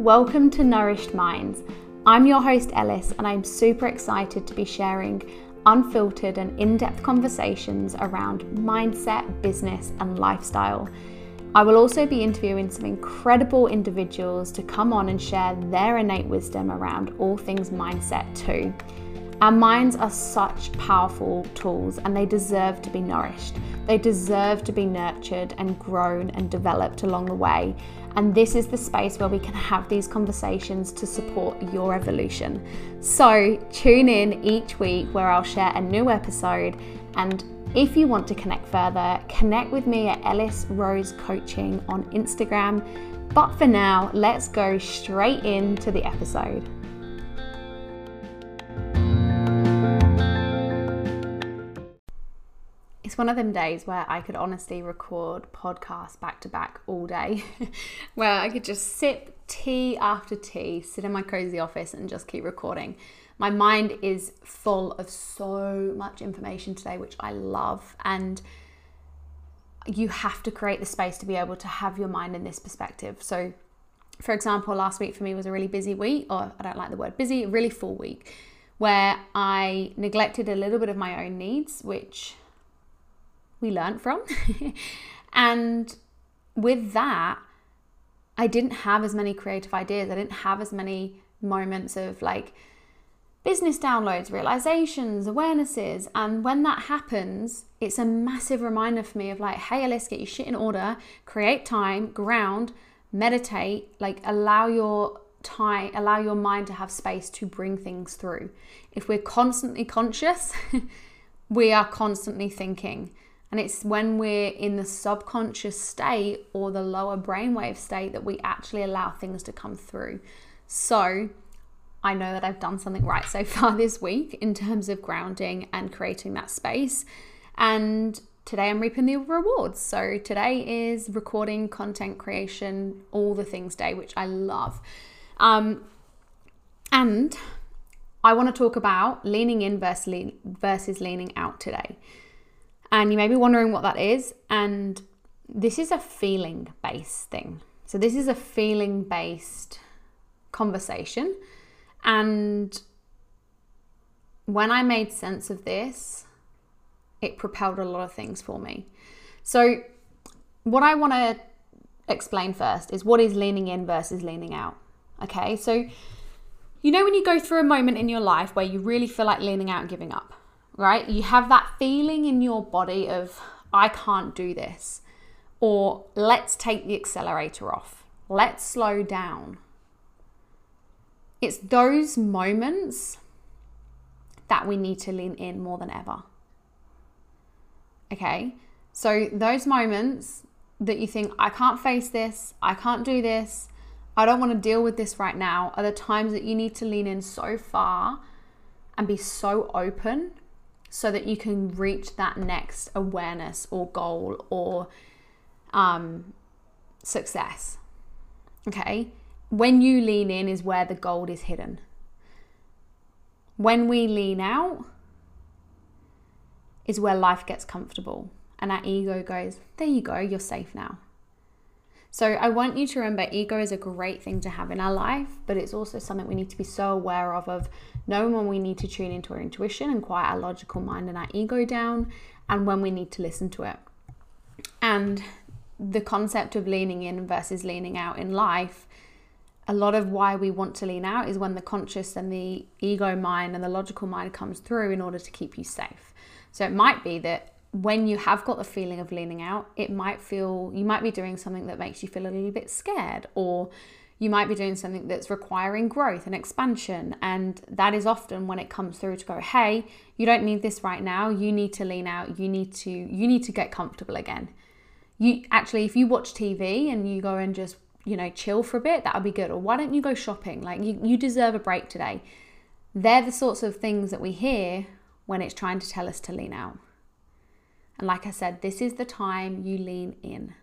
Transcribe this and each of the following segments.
Welcome to Nourished Minds. I'm your host, Ellis, and I'm super excited to be sharing unfiltered and in depth conversations around mindset, business, and lifestyle. I will also be interviewing some incredible individuals to come on and share their innate wisdom around all things mindset, too. Our minds are such powerful tools and they deserve to be nourished. They deserve to be nurtured and grown and developed along the way. And this is the space where we can have these conversations to support your evolution. So tune in each week where I'll share a new episode. And if you want to connect further, connect with me at Ellis Rose Coaching on Instagram. But for now, let's go straight into the episode. One of them days where I could honestly record podcasts back to back all day, where I could just sip tea after tea, sit in my cozy office, and just keep recording. My mind is full of so much information today, which I love. And you have to create the space to be able to have your mind in this perspective. So, for example, last week for me was a really busy week, or I don't like the word busy, really full week, where I neglected a little bit of my own needs, which we learned from. and with that, I didn't have as many creative ideas. I didn't have as many moments of like business downloads, realizations, awarenesses. And when that happens, it's a massive reminder for me of like, hey, let's get your shit in order, create time, ground, meditate, like allow your time, allow your mind to have space to bring things through. If we're constantly conscious, we are constantly thinking. And it's when we're in the subconscious state or the lower brainwave state that we actually allow things to come through. So, I know that I've done something right so far this week in terms of grounding and creating that space. And today I'm reaping the rewards. So, today is recording, content creation, all the things day, which I love. Um, and I want to talk about leaning in versus, versus leaning out today. And you may be wondering what that is. And this is a feeling based thing. So, this is a feeling based conversation. And when I made sense of this, it propelled a lot of things for me. So, what I want to explain first is what is leaning in versus leaning out. Okay, so you know when you go through a moment in your life where you really feel like leaning out and giving up right? You have that feeling in your body of, I can't do this. Or let's take the accelerator off. Let's slow down. It's those moments that we need to lean in more than ever. Okay? So, those moments that you think, I can't face this, I can't do this, I don't want to deal with this right now, are the times that you need to lean in so far and be so open so that you can reach that next awareness or goal or um, success. Okay? When you lean in is where the gold is hidden. When we lean out is where life gets comfortable and our ego goes, There you go, you're safe now. So I want you to remember ego is a great thing to have in our life, but it's also something we need to be so aware of of knowing when we need to tune into our intuition and quiet our logical mind and our ego down and when we need to listen to it. And the concept of leaning in versus leaning out in life, a lot of why we want to lean out is when the conscious and the ego mind and the logical mind comes through in order to keep you safe. So it might be that when you have got the feeling of leaning out, it might feel you might be doing something that makes you feel a little bit scared, or you might be doing something that's requiring growth and expansion. And that is often when it comes through to go, hey, you don't need this right now. You need to lean out. You need to you need to get comfortable again. You actually, if you watch TV and you go and just you know chill for a bit, that would be good. Or why don't you go shopping? Like you, you deserve a break today. They're the sorts of things that we hear when it's trying to tell us to lean out. And like I said, this is the time you lean in.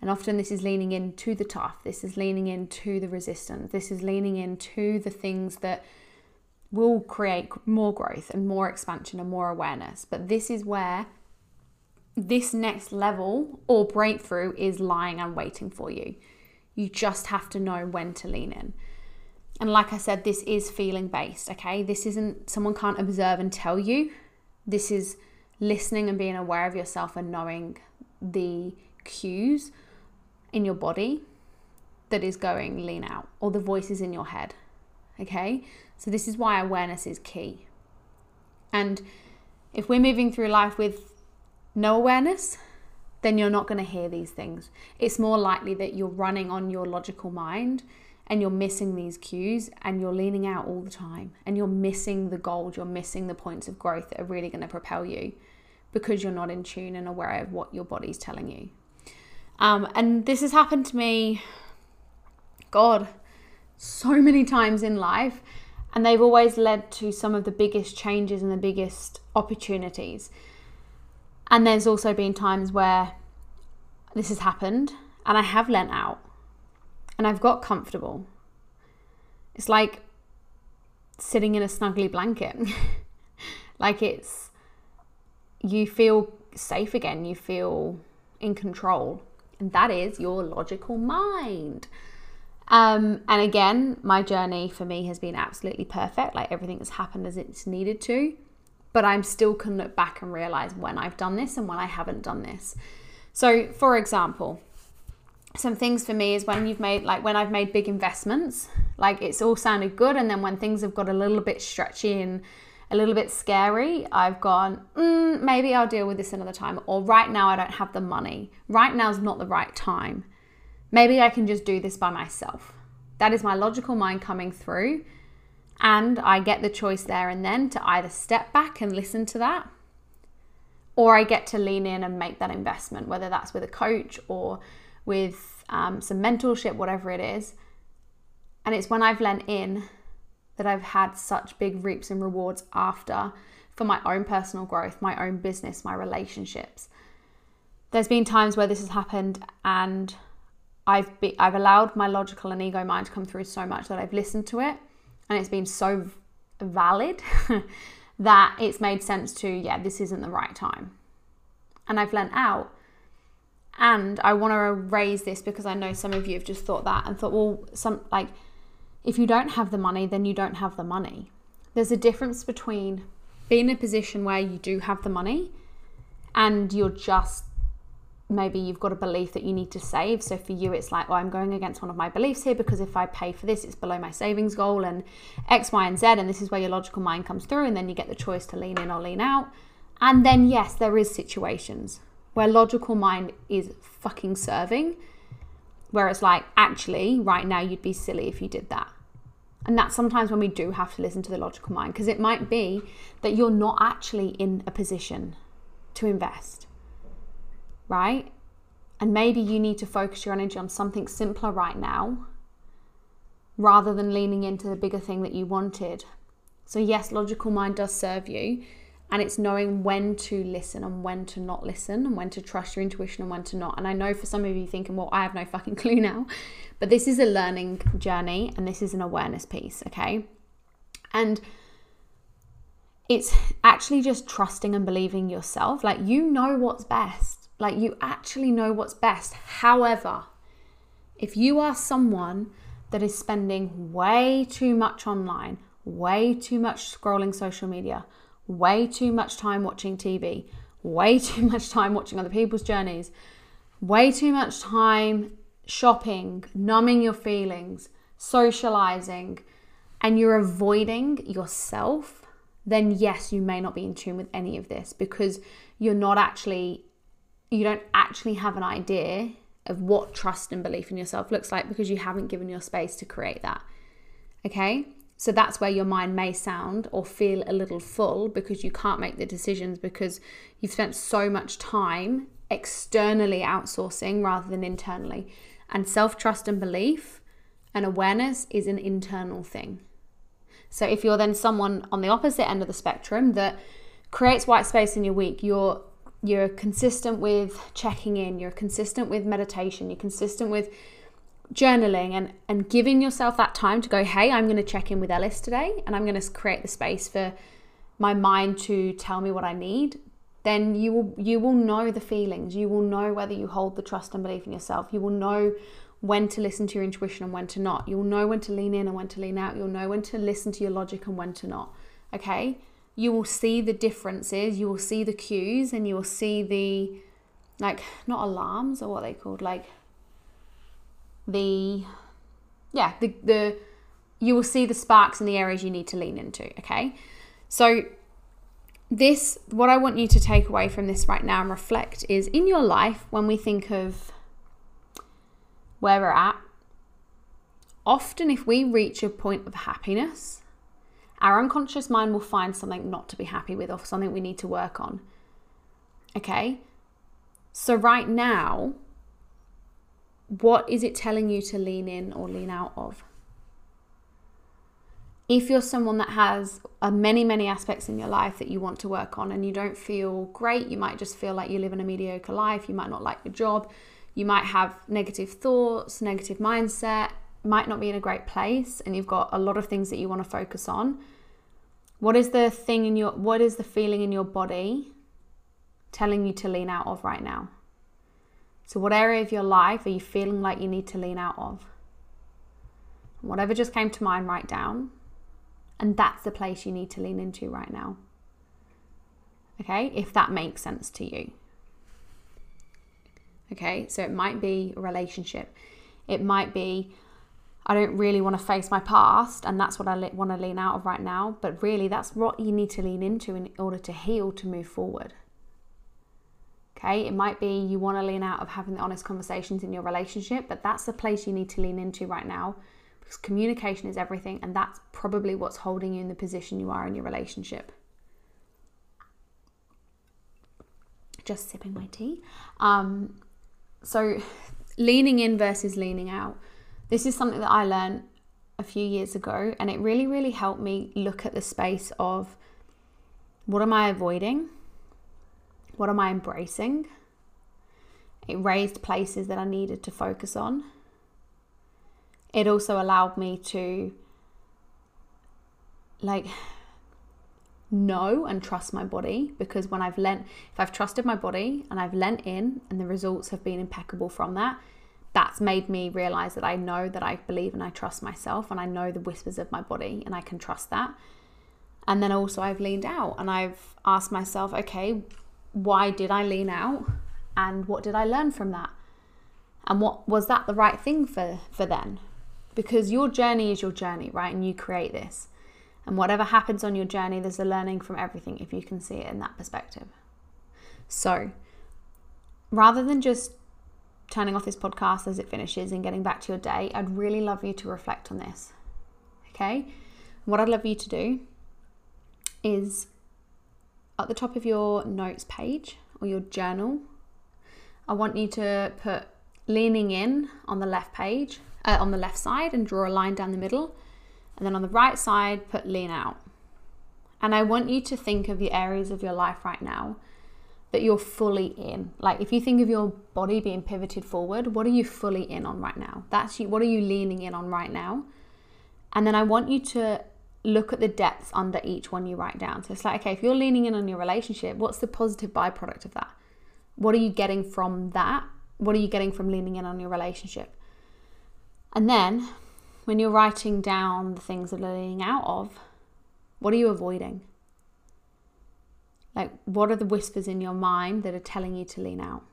And often this is leaning into the tough, this is leaning into the resistance, this is leaning into the things that will create more growth and more expansion and more awareness. But this is where this next level or breakthrough is lying and waiting for you. You just have to know when to lean in. And like I said, this is feeling based, okay? This isn't someone can't observe and tell you. This is listening and being aware of yourself and knowing the cues in your body that is going lean out or the voices in your head. Okay? So this is why awareness is key. And if we're moving through life with no awareness, then you're not going to hear these things. It's more likely that you're running on your logical mind and you're missing these cues and you're leaning out all the time and you're missing the gold, you're missing the points of growth that are really going to propel you because you're not in tune and aware of what your body's telling you. Um, and this has happened to me, God, so many times in life. And they've always led to some of the biggest changes and the biggest opportunities. And there's also been times where this has happened and I have lent out and I've got comfortable. It's like sitting in a snuggly blanket. like it's, you feel safe again, you feel in control. And that is your logical mind. Um, and again, my journey for me has been absolutely perfect. Like everything has happened as it's needed to. But I'm still can look back and realize when I've done this and when I haven't done this. So, for example, some things for me is when you've made like when I've made big investments, like it's all sounded good, and then when things have got a little bit stretchy and a little bit scary, I've gone, mm, maybe I'll deal with this another time, or right now I don't have the money. Right now is not the right time. Maybe I can just do this by myself. That is my logical mind coming through, and I get the choice there and then to either step back and listen to that, or I get to lean in and make that investment, whether that's with a coach or with um, some mentorship, whatever it is. And it's when I've lent in that I've had such big reaps and rewards after for my own personal growth, my own business, my relationships. There's been times where this has happened and I've be, I've allowed my logical and ego mind to come through so much that I've listened to it and it's been so valid that it's made sense to yeah, this isn't the right time. And I've lent out and I want to raise this because I know some of you have just thought that and thought, well, some like if you don't have the money, then you don't have the money. There's a difference between being in a position where you do have the money and you're just maybe you've got a belief that you need to save. So for you, it's like, well, I'm going against one of my beliefs here because if I pay for this, it's below my savings goal and X, Y, and Z. And this is where your logical mind comes through. And then you get the choice to lean in or lean out. And then, yes, there is situations where logical mind is fucking serving. Whereas, like, actually, right now, you'd be silly if you did that. And that's sometimes when we do have to listen to the logical mind because it might be that you're not actually in a position to invest, right? And maybe you need to focus your energy on something simpler right now rather than leaning into the bigger thing that you wanted. So, yes, logical mind does serve you, and it's knowing when to listen and when to not listen and when to trust your intuition and when to not. And I know for some of you thinking, well, I have no fucking clue now, but this is a learning journey and this is an awareness piece, okay? And it's actually just trusting and believing yourself. Like you know what's best. Like you actually know what's best. However, if you are someone that is spending way too much online, way too much scrolling social media, way too much time watching TV, way too much time watching other people's journeys, way too much time shopping, numbing your feelings, socializing, and you're avoiding yourself, then yes, you may not be in tune with any of this because you're not actually, you don't actually have an idea of what trust and belief in yourself looks like because you haven't given your space to create that. Okay? So that's where your mind may sound or feel a little full because you can't make the decisions because you've spent so much time externally outsourcing rather than internally. And self trust and belief and awareness is an internal thing. So if you're then someone on the opposite end of the spectrum that creates white space in your week, you're you're consistent with checking in, you're consistent with meditation, you're consistent with journaling and, and giving yourself that time to go, hey, I'm going to check in with Ellis today and I'm going to create the space for my mind to tell me what I need, then you will you will know the feelings. You will know whether you hold the trust and belief in yourself. You will know when to listen to your intuition and when to not. You'll know when to lean in and when to lean out. You'll know when to listen to your logic and when to not. Okay? You will see the differences, you will see the cues, and you will see the, like, not alarms or what they called, like, the, yeah, the, the, you will see the sparks in the areas you need to lean into. Okay? So, this, what I want you to take away from this right now and reflect is in your life, when we think of where we're at, often if we reach a point of happiness, our unconscious mind will find something not to be happy with or something we need to work on. Okay? So, right now, what is it telling you to lean in or lean out of? If you're someone that has uh, many, many aspects in your life that you want to work on and you don't feel great, you might just feel like you live in a mediocre life, you might not like your job, you might have negative thoughts, negative mindset, might not be in a great place, and you've got a lot of things that you want to focus on. What is the thing in your what is the feeling in your body telling you to lean out of right now? So what area of your life are you feeling like you need to lean out of? Whatever just came to mind, write down. And that's the place you need to lean into right now. Okay, if that makes sense to you. Okay, so it might be a relationship, it might be I don't really want to face my past, and that's what I want to lean out of right now. But really, that's what you need to lean into in order to heal to move forward. Okay, it might be you want to lean out of having the honest conversations in your relationship, but that's the place you need to lean into right now because communication is everything, and that's probably what's holding you in the position you are in your relationship. Just sipping my tea. Um, so, leaning in versus leaning out. This is something that I learned a few years ago, and it really, really helped me look at the space of what am I avoiding? What am I embracing? It raised places that I needed to focus on. It also allowed me to, like, know and trust my body because when I've lent, if I've trusted my body and I've lent in and the results have been impeccable from that, that's made me realize that I know that I believe and I trust myself and I know the whispers of my body and I can trust that. And then also I've leaned out and I've asked myself, okay, why did I lean out? And what did I learn from that? And what was that the right thing for for then? Because your journey is your journey, right? And you create this. And whatever happens on your journey, there's a learning from everything if you can see it in that perspective. So, rather than just turning off this podcast as it finishes and getting back to your day, I'd really love you to reflect on this. Okay? What I'd love you to do is at the top of your notes page or your journal, I want you to put leaning in on the left page, uh, on the left side, and draw a line down the middle and then on the right side, put lean out. And I want you to think of the areas of your life right now that you're fully in. Like if you think of your body being pivoted forward, what are you fully in on right now? That's you, what are you leaning in on right now? And then I want you to look at the depths under each one you write down. So it's like, okay, if you're leaning in on your relationship, what's the positive byproduct of that? What are you getting from that? What are you getting from leaning in on your relationship? And then when you're writing down the things that are leaning out of, what are you avoiding? Like, what are the whispers in your mind that are telling you to lean out?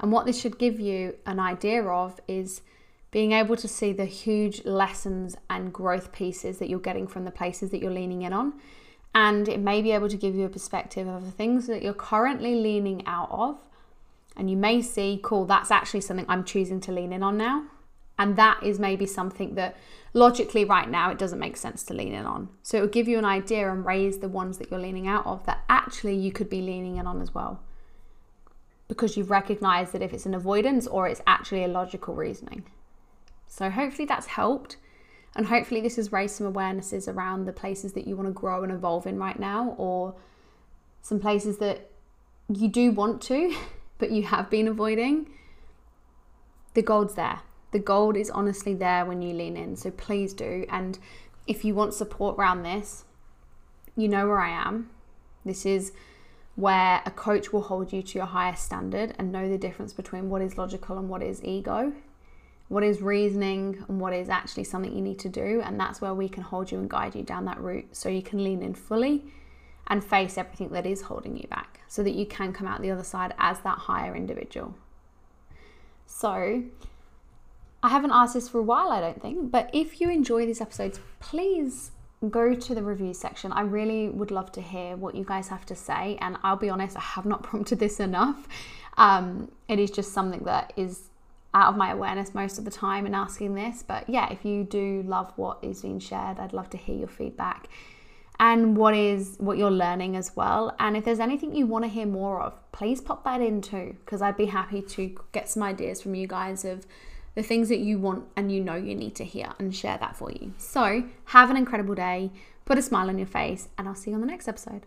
And what this should give you an idea of is being able to see the huge lessons and growth pieces that you're getting from the places that you're leaning in on. And it may be able to give you a perspective of the things that you're currently leaning out of. And you may see, cool, that's actually something I'm choosing to lean in on now. And that is maybe something that logically right now it doesn't make sense to lean in on. So it will give you an idea and raise the ones that you're leaning out of that actually you could be leaning in on as well. Because you've recognized that if it's an avoidance or it's actually a logical reasoning. So hopefully that's helped. And hopefully this has raised some awarenesses around the places that you want to grow and evolve in right now, or some places that you do want to, but you have been avoiding. The gold's there the gold is honestly there when you lean in. So please do. And if you want support around this, you know where I am. This is where a coach will hold you to your highest standard and know the difference between what is logical and what is ego. What is reasoning and what is actually something you need to do. And that's where we can hold you and guide you down that route so you can lean in fully and face everything that is holding you back so that you can come out the other side as that higher individual. So, I haven't asked this for a while, I don't think, but if you enjoy these episodes, please go to the review section. I really would love to hear what you guys have to say. And I'll be honest, I have not prompted this enough. Um, it is just something that is out of my awareness most of the time in asking this. But yeah, if you do love what is being shared, I'd love to hear your feedback and what is what you're learning as well. And if there's anything you want to hear more of, please pop that in too, because I'd be happy to get some ideas from you guys of the things that you want and you know you need to hear and share that for you. So have an incredible day, put a smile on your face, and I'll see you on the next episode.